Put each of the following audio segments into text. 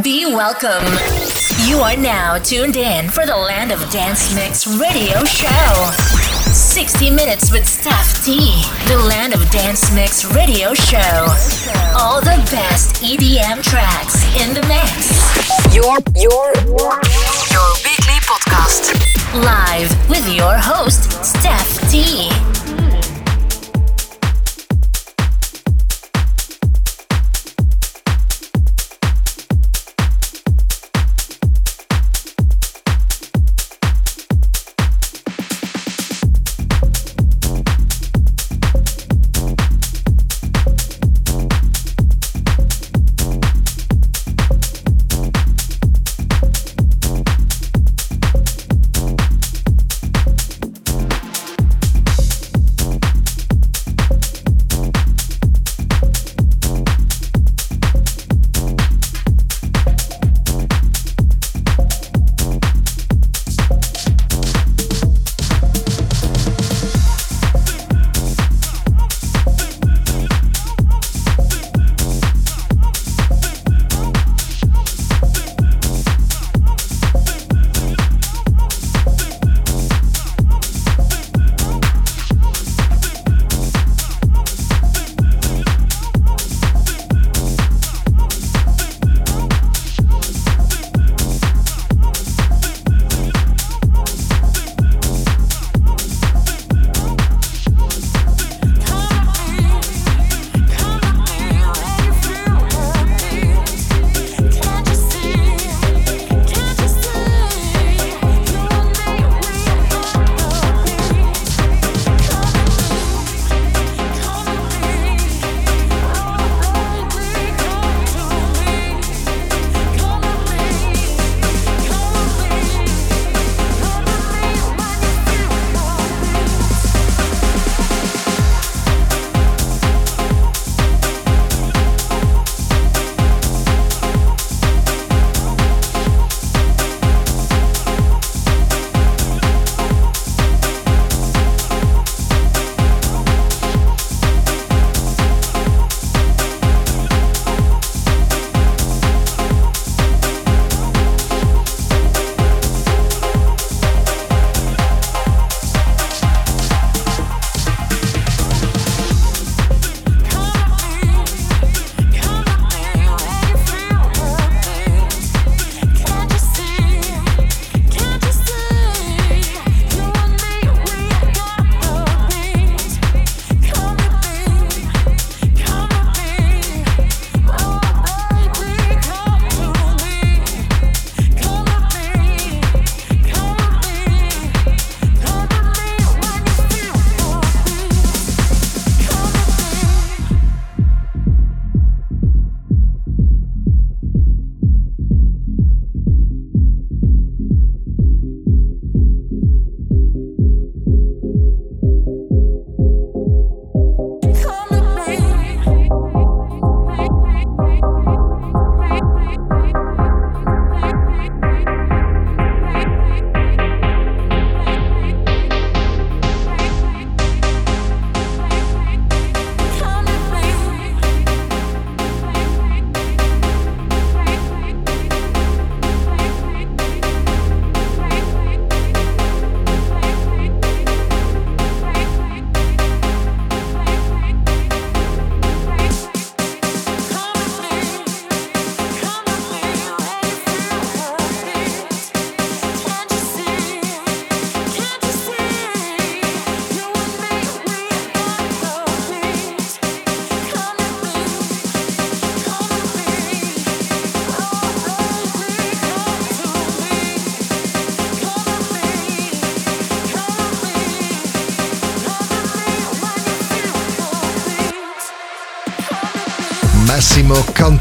Be welcome. You are now tuned in for the Land of Dance Mix radio show. 60 minutes with Stef T. The Land of Dance Mix radio show. All the best EDM tracks in the mix. Your your your weekly podcast. Live with your host, Stef T.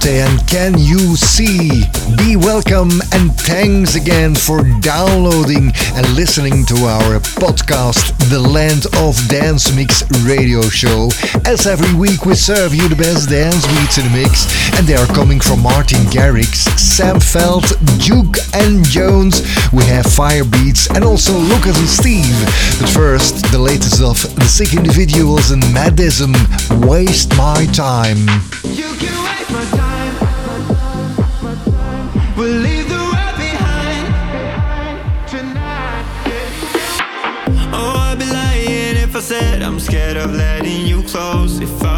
Conte and Can You See? Be welcome and thanks again for downloading and listening to our podcast, The Land of Dance Mix radio show. As every week, we serve you the best dance beats in the mix, and they are coming from Martin Garrix, Sam Feldt, Duke and Jones. We have Firebeatz and also Lucas and Steve. But first, the latest of the sick individuals and Madism. Waste my time. Of letting you close. If our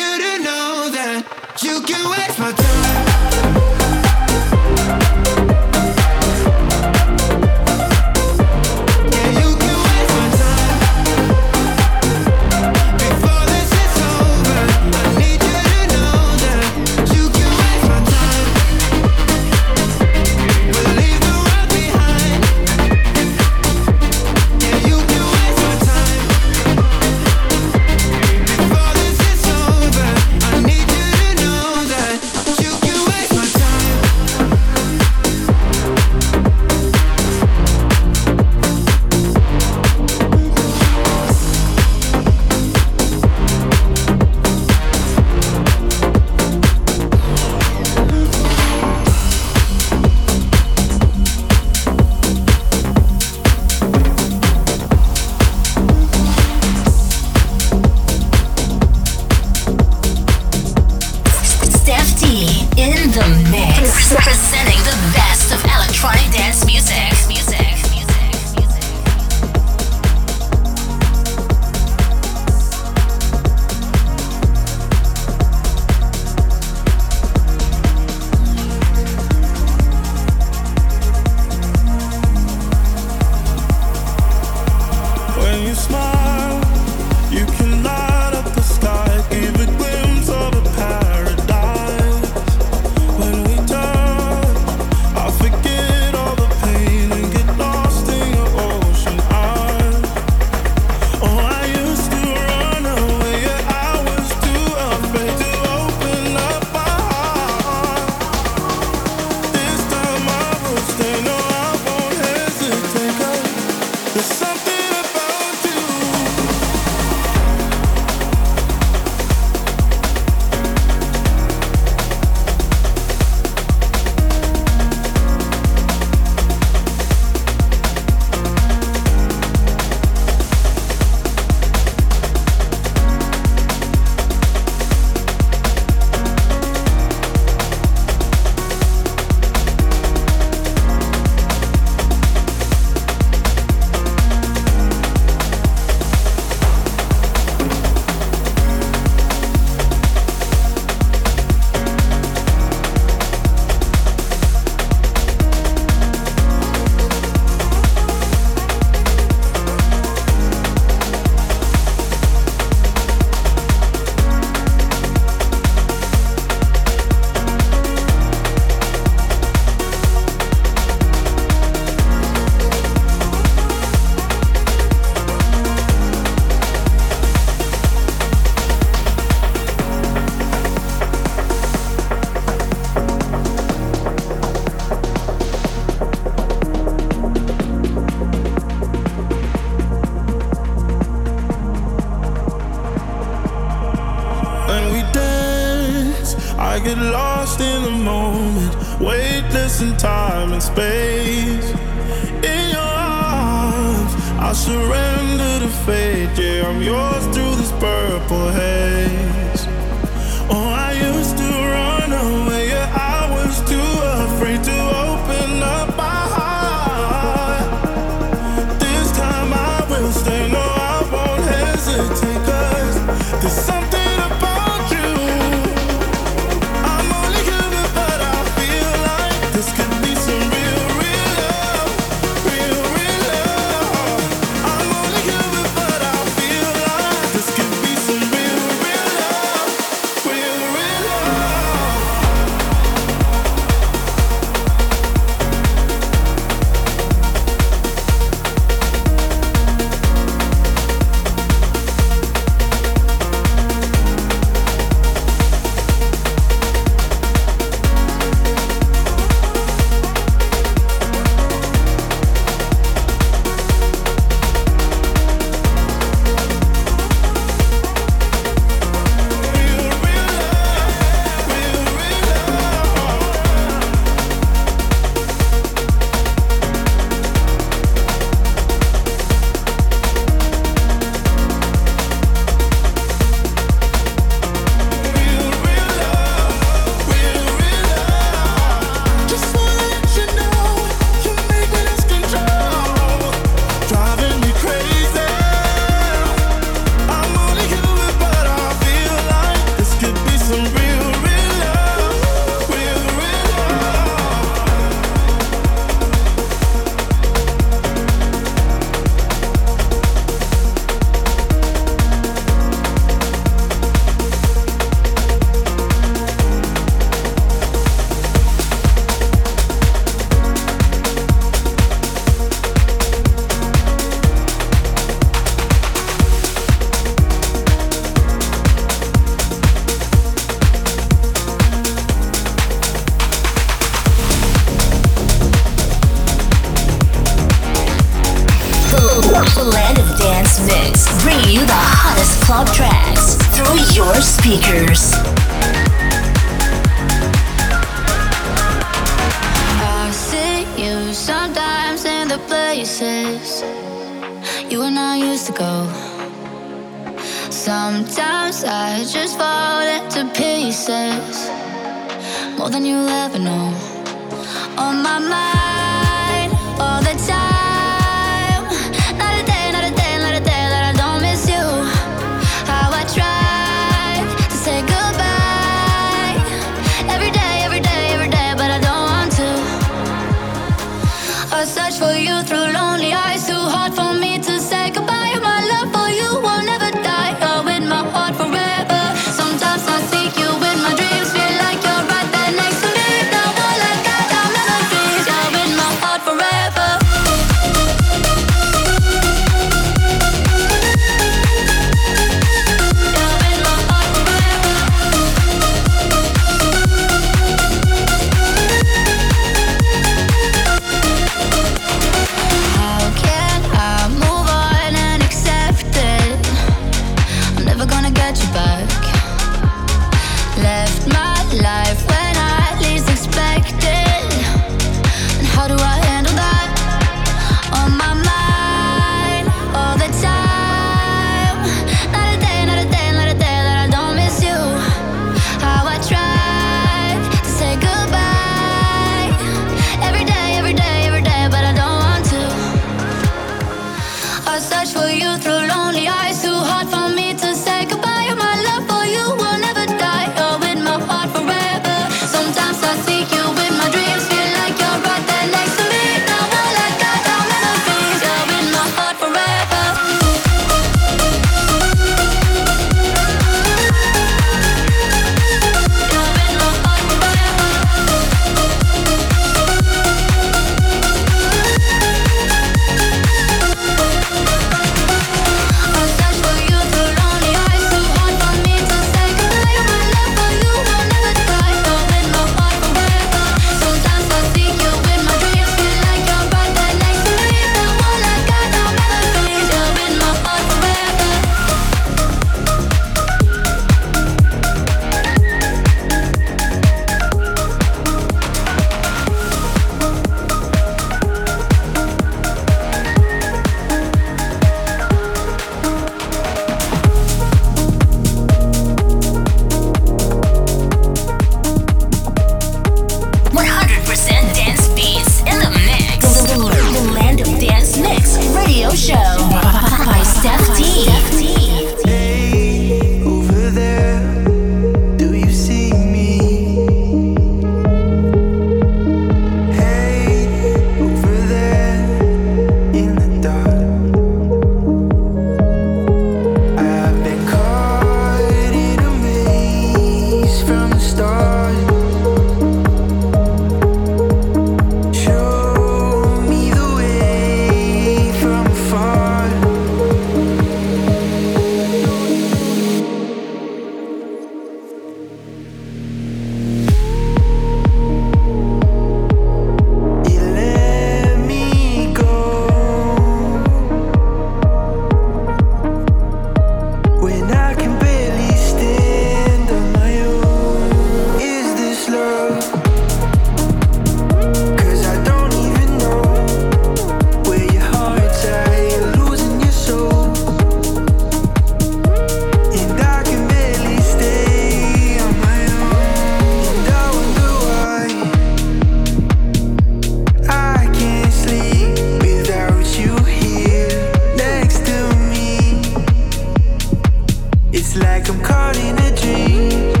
in a dream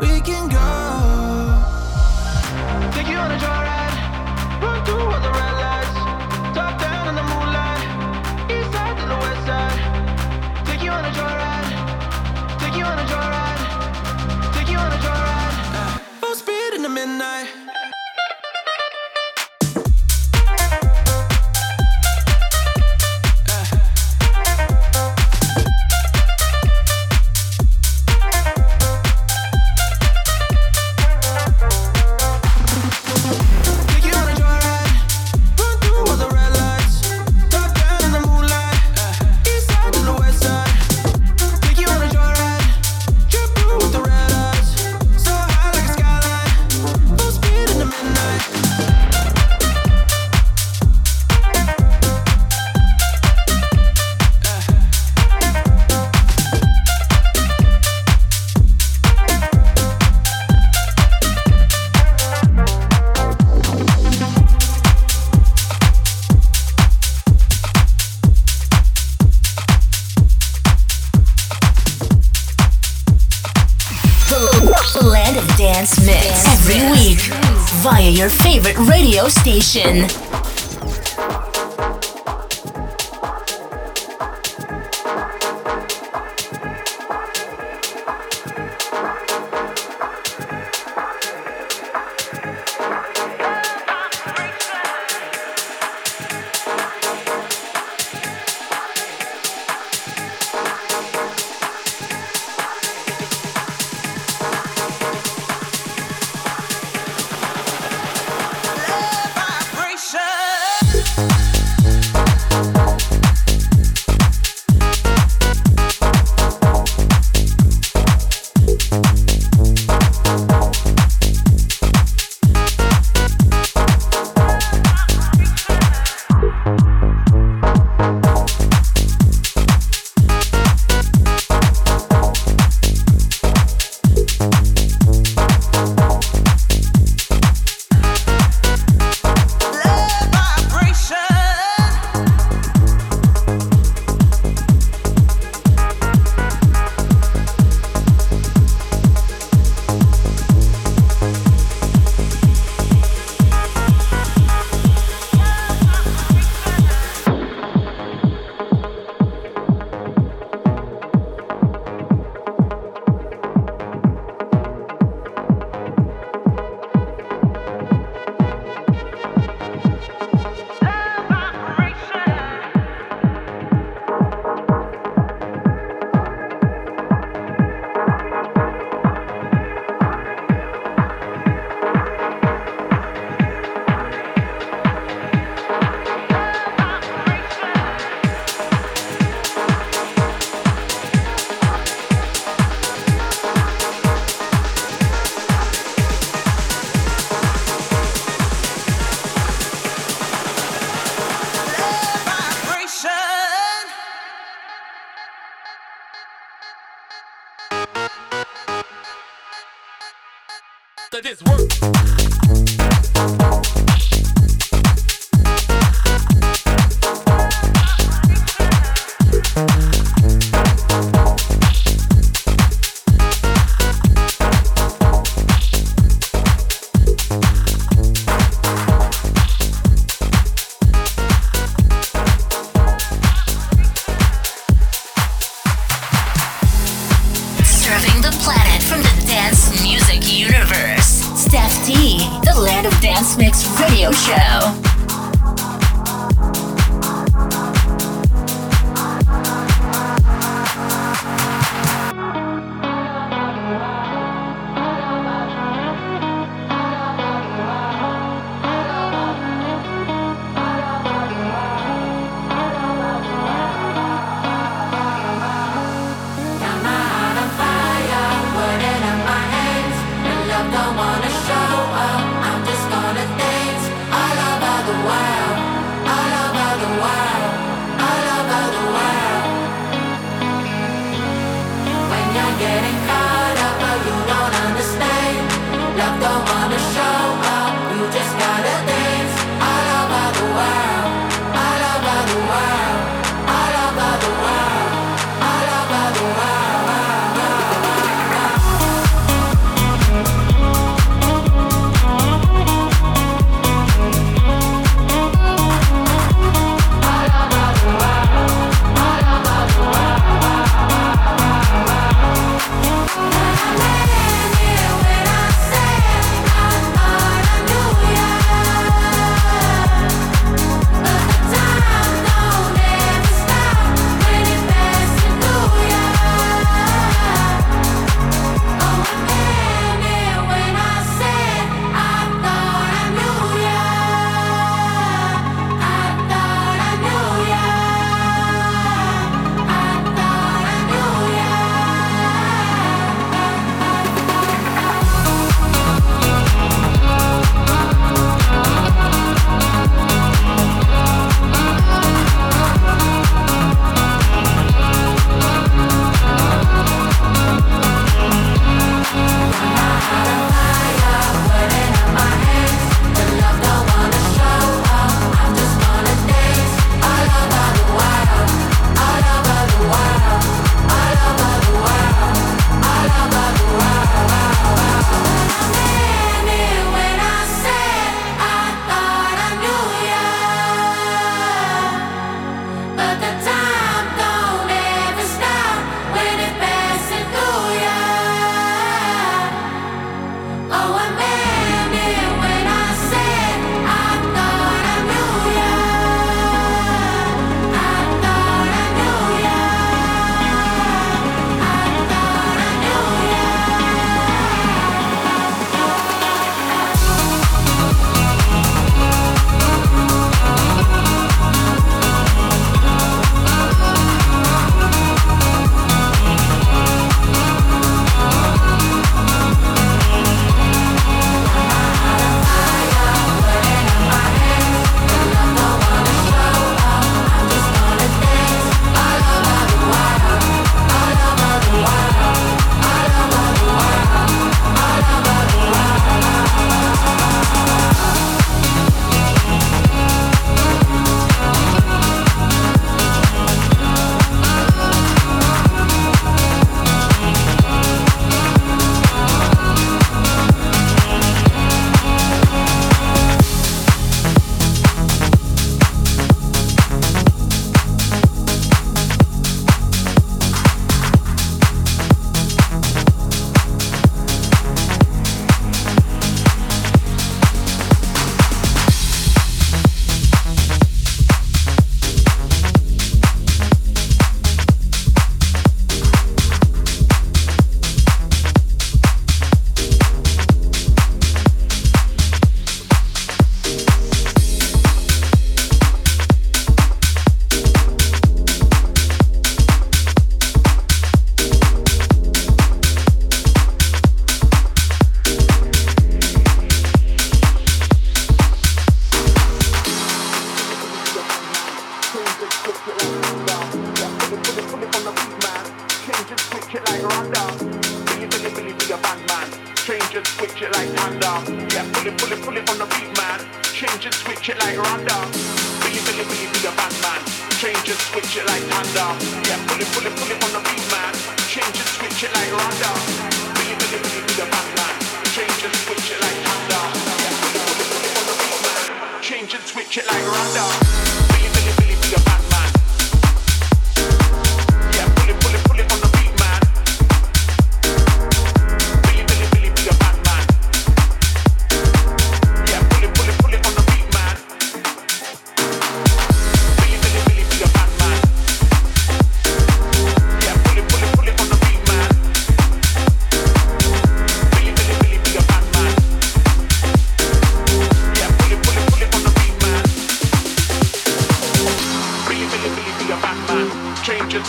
We can station.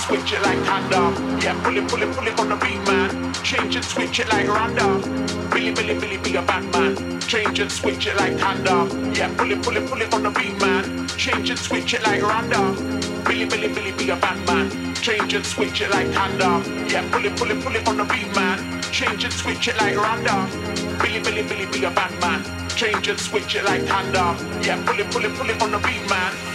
Switch it like thunder. Yeah, pull it, pull it, pull it on the beat, man. Change it, switch it like Ronda. Billy, Billy, Billy, be a Batman. Change it, switch it like thunder. Yeah, pull it, pull it, pull it on the beat, man. Change it, switch it like Ronda. Billy, Billy, Billy, be a Batman. Change it, switch it like thunder. Yeah, pull it, pull it, pull it on the beat, man. Change and switch it, like Randolph. Billy, Billy, Billy, be a Batman. Change and switch it like Ronda. Yeah, pull it, pull it, pull it on the beat, man.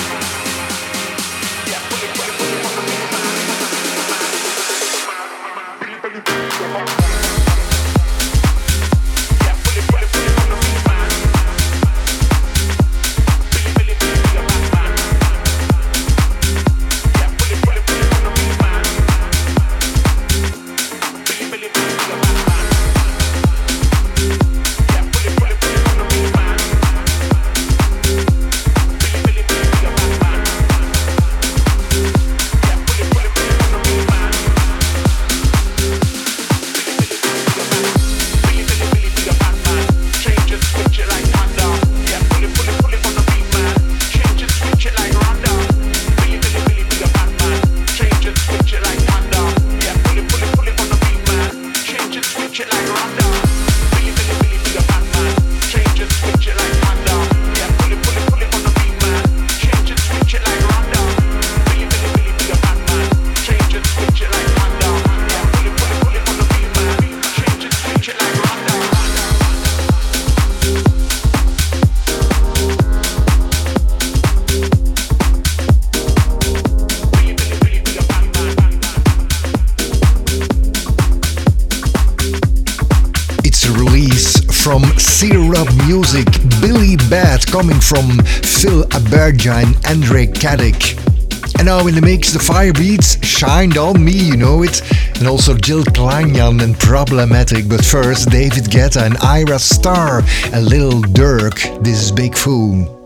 coming from Fil Alberga and Andree Katic. And now in the mix, the Firebeatz shined on me, you know it, and also Jill Kleinjan and Problematic. But first, David Guetta and Ayra Starr and Lil Durk. This is Big Fool.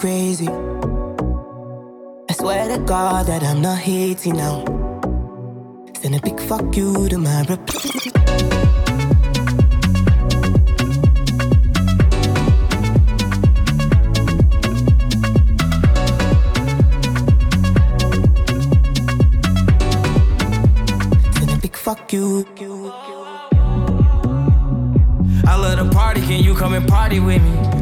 Crazy. I swear to God that I'm not hating now. Send a big fuck you to my reply. fuck you. I love the party, can you. come and party with me.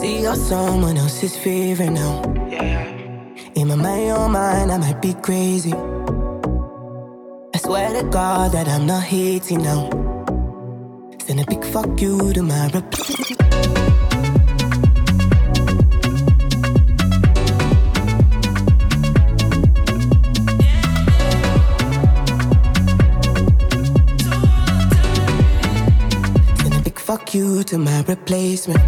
See you're someone else's favorite now. In my mind, your mind, I might be crazy. I swear to God that I'm not hating now. Send a big fuck you to my replacement. fuck you to my replacement.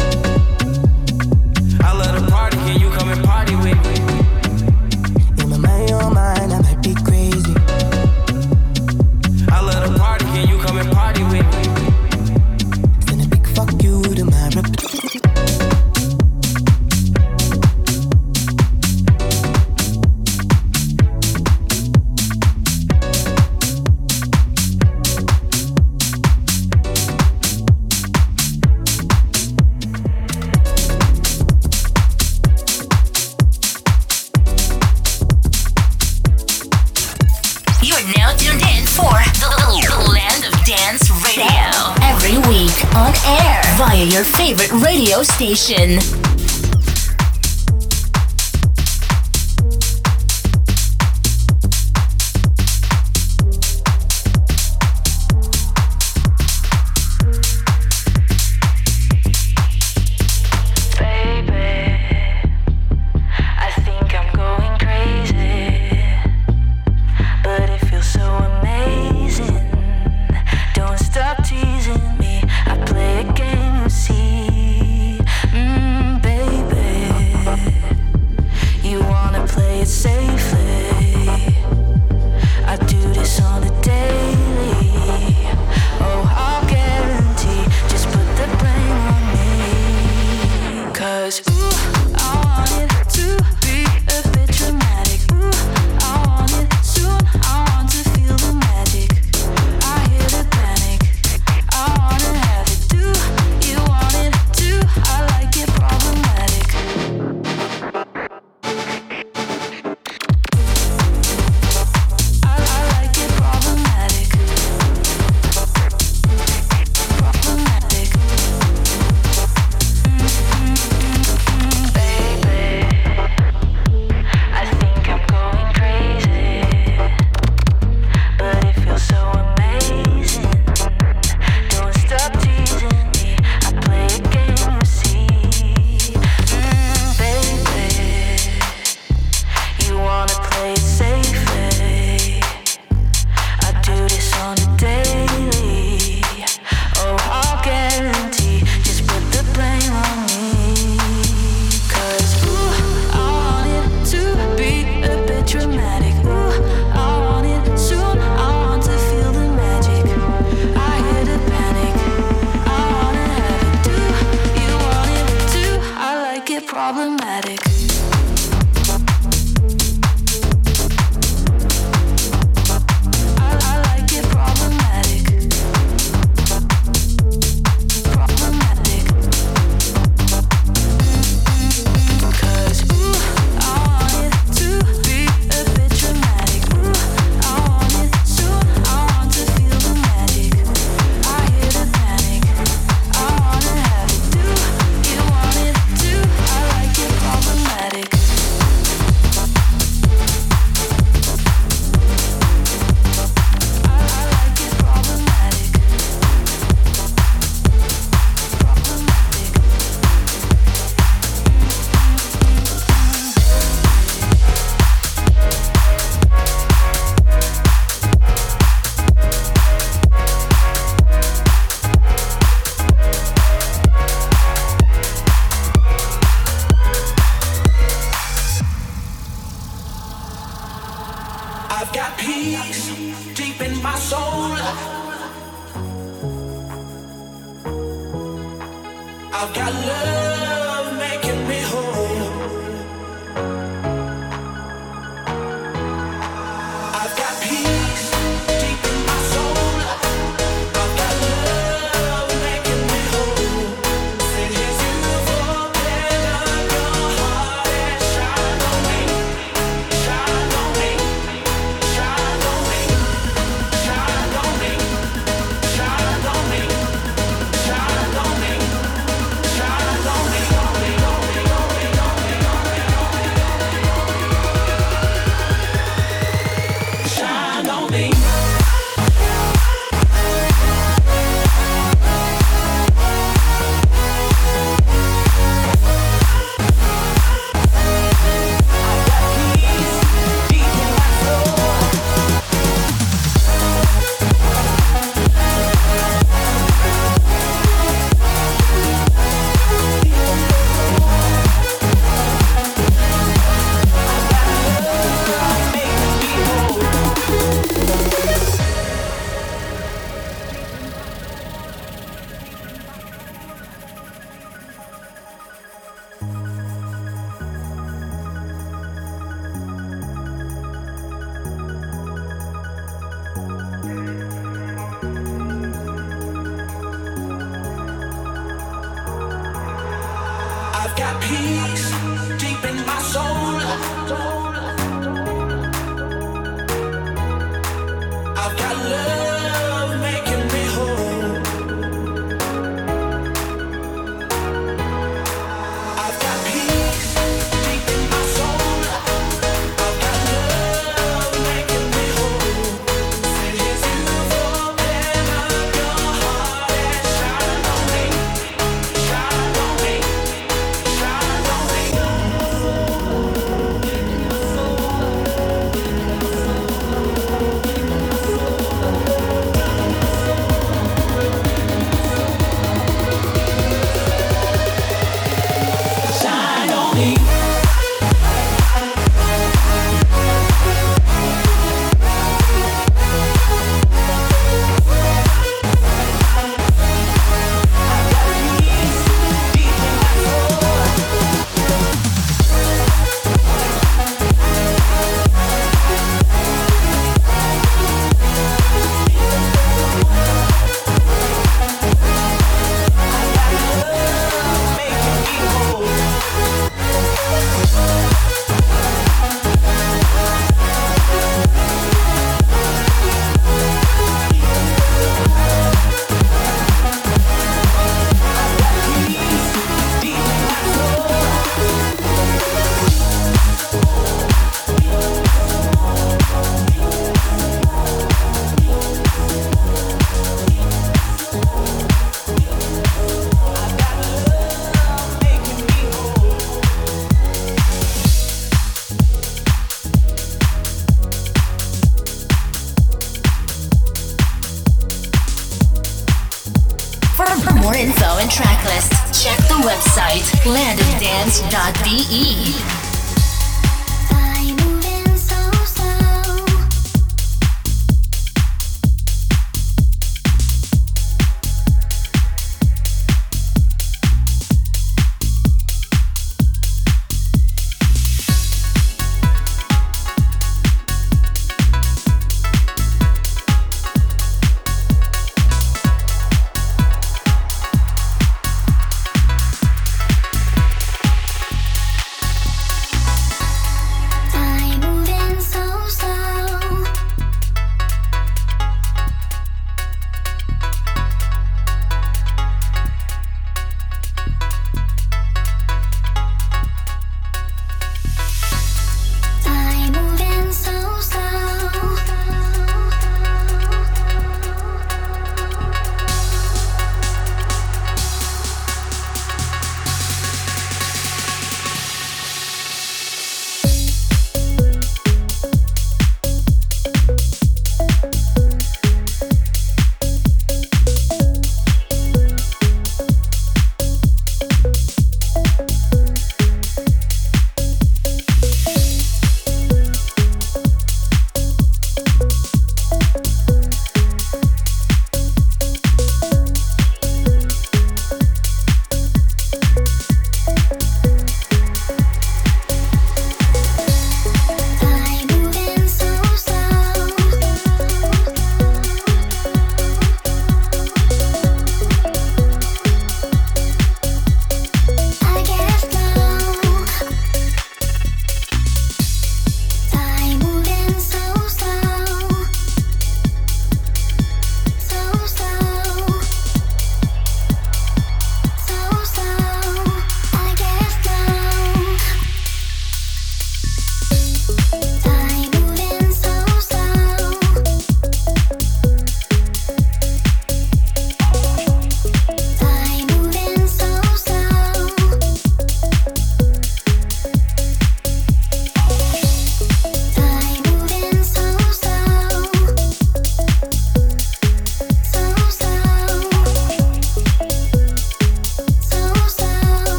Air via your favorite radio station.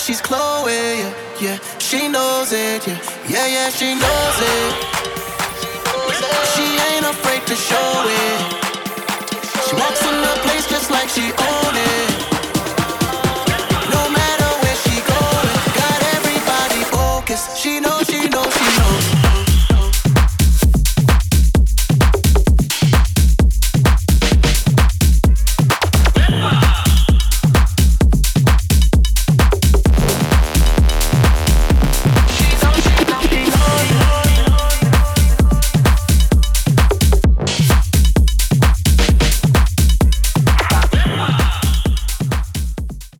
she's Chloe, yeah, yeah. She knows it, yeah, yeah, yeah. She knows it.